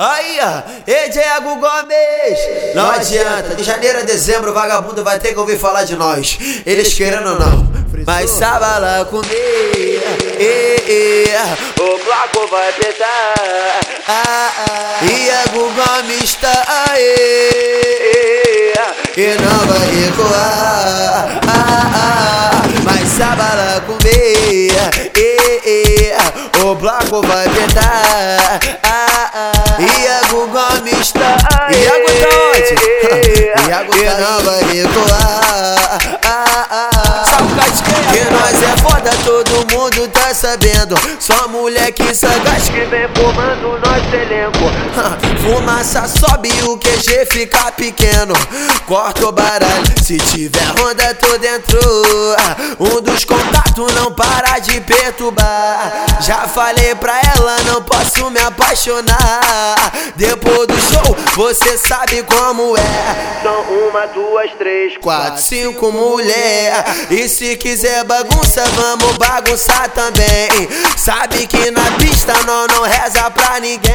Aí, ó, é Diego Gomes. Não adianta, de janeiro a dezembro, o vagabundo vai ter que ouvir falar de nós. Eles querendo ou não. Mas sabe lá comigo, o bloco vai pegar. Ah, ah. Diego Gomes tá aí, e não vai recuar. Mas sabe lá comigo, o bloco vai pegar. Ah, ah. Iago Gomes tá aí. Iago tá onde? Iago tá e não vai recuar. Ah, ah, que nós é foda, todo mundo tá sabendo. Só moleque sagaz que vem fumando nosso elenco. Fumaça sobe o QG fica pequeno. Corta o baralho, se tiver ronda tô dentro. Um dos contatos não para de perturbar. Já falei pra ela, não posso me apaixonar. Depois do show, você sabe como é. São uma, duas, três, quatro, cinco mulher. E se quiser bagunça, vamos bagunçar também. Sabe que na pista nós não reza pra ninguém.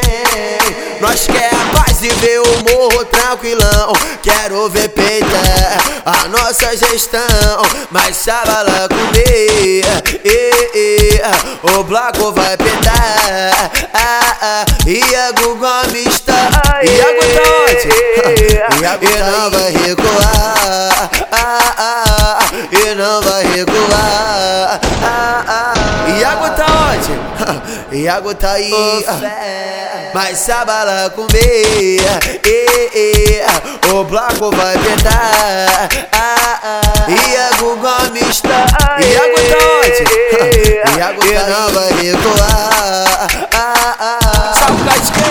Nós quer a paz e ver o morro tranquilão. Quero ver peita a nossa gestão. Mas sabe lá comer. O bloco vai petar. Ah, ah, Iago Gomes tá. Iago tá onde? Iago e não vai recuar. Ah, ah, e não vai recuar. Ah, ah, Iago tá onde? Iago tá aí. Mas sabe lá comer. O bloco vai petar. Iago tá onde? E não vai recuar.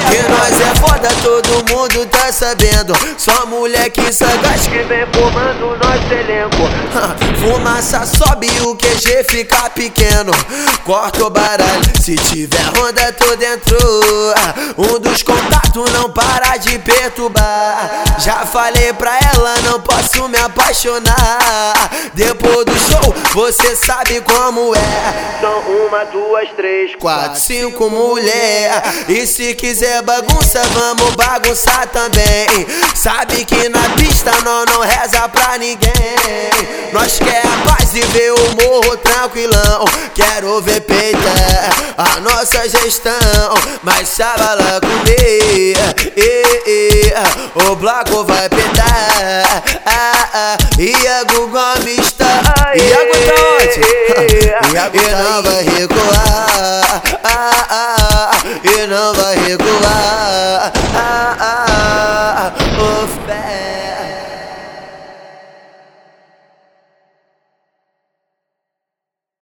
Que nós é foda, todo mundo tá sabendo. Só moleque sagaz que vem fumando nosso elenco. Fumaça sobe o QG fica pequeno. Corta o baralho, se tiver ronda tô dentro. Um dos contatos não para de perturbar. Já falei pra ela, não posso me apaixonar. Depois do show, você sabe como é. São uma, duas, três, quatro, cinco mulher. E se quiser bagunça, vamos bagunçar também. Sabe que na pista nós não reza pra ninguém. Nós quer a paz e ver o morro tranquilão. Quero ver peita a nossa gestão. Mas sabe lá comer. O bloco vai petar. Ah, ah, Iago Gomes tá. Iago tá onde? Iago e não vai recuar. Ah, ah, e não vai recuar.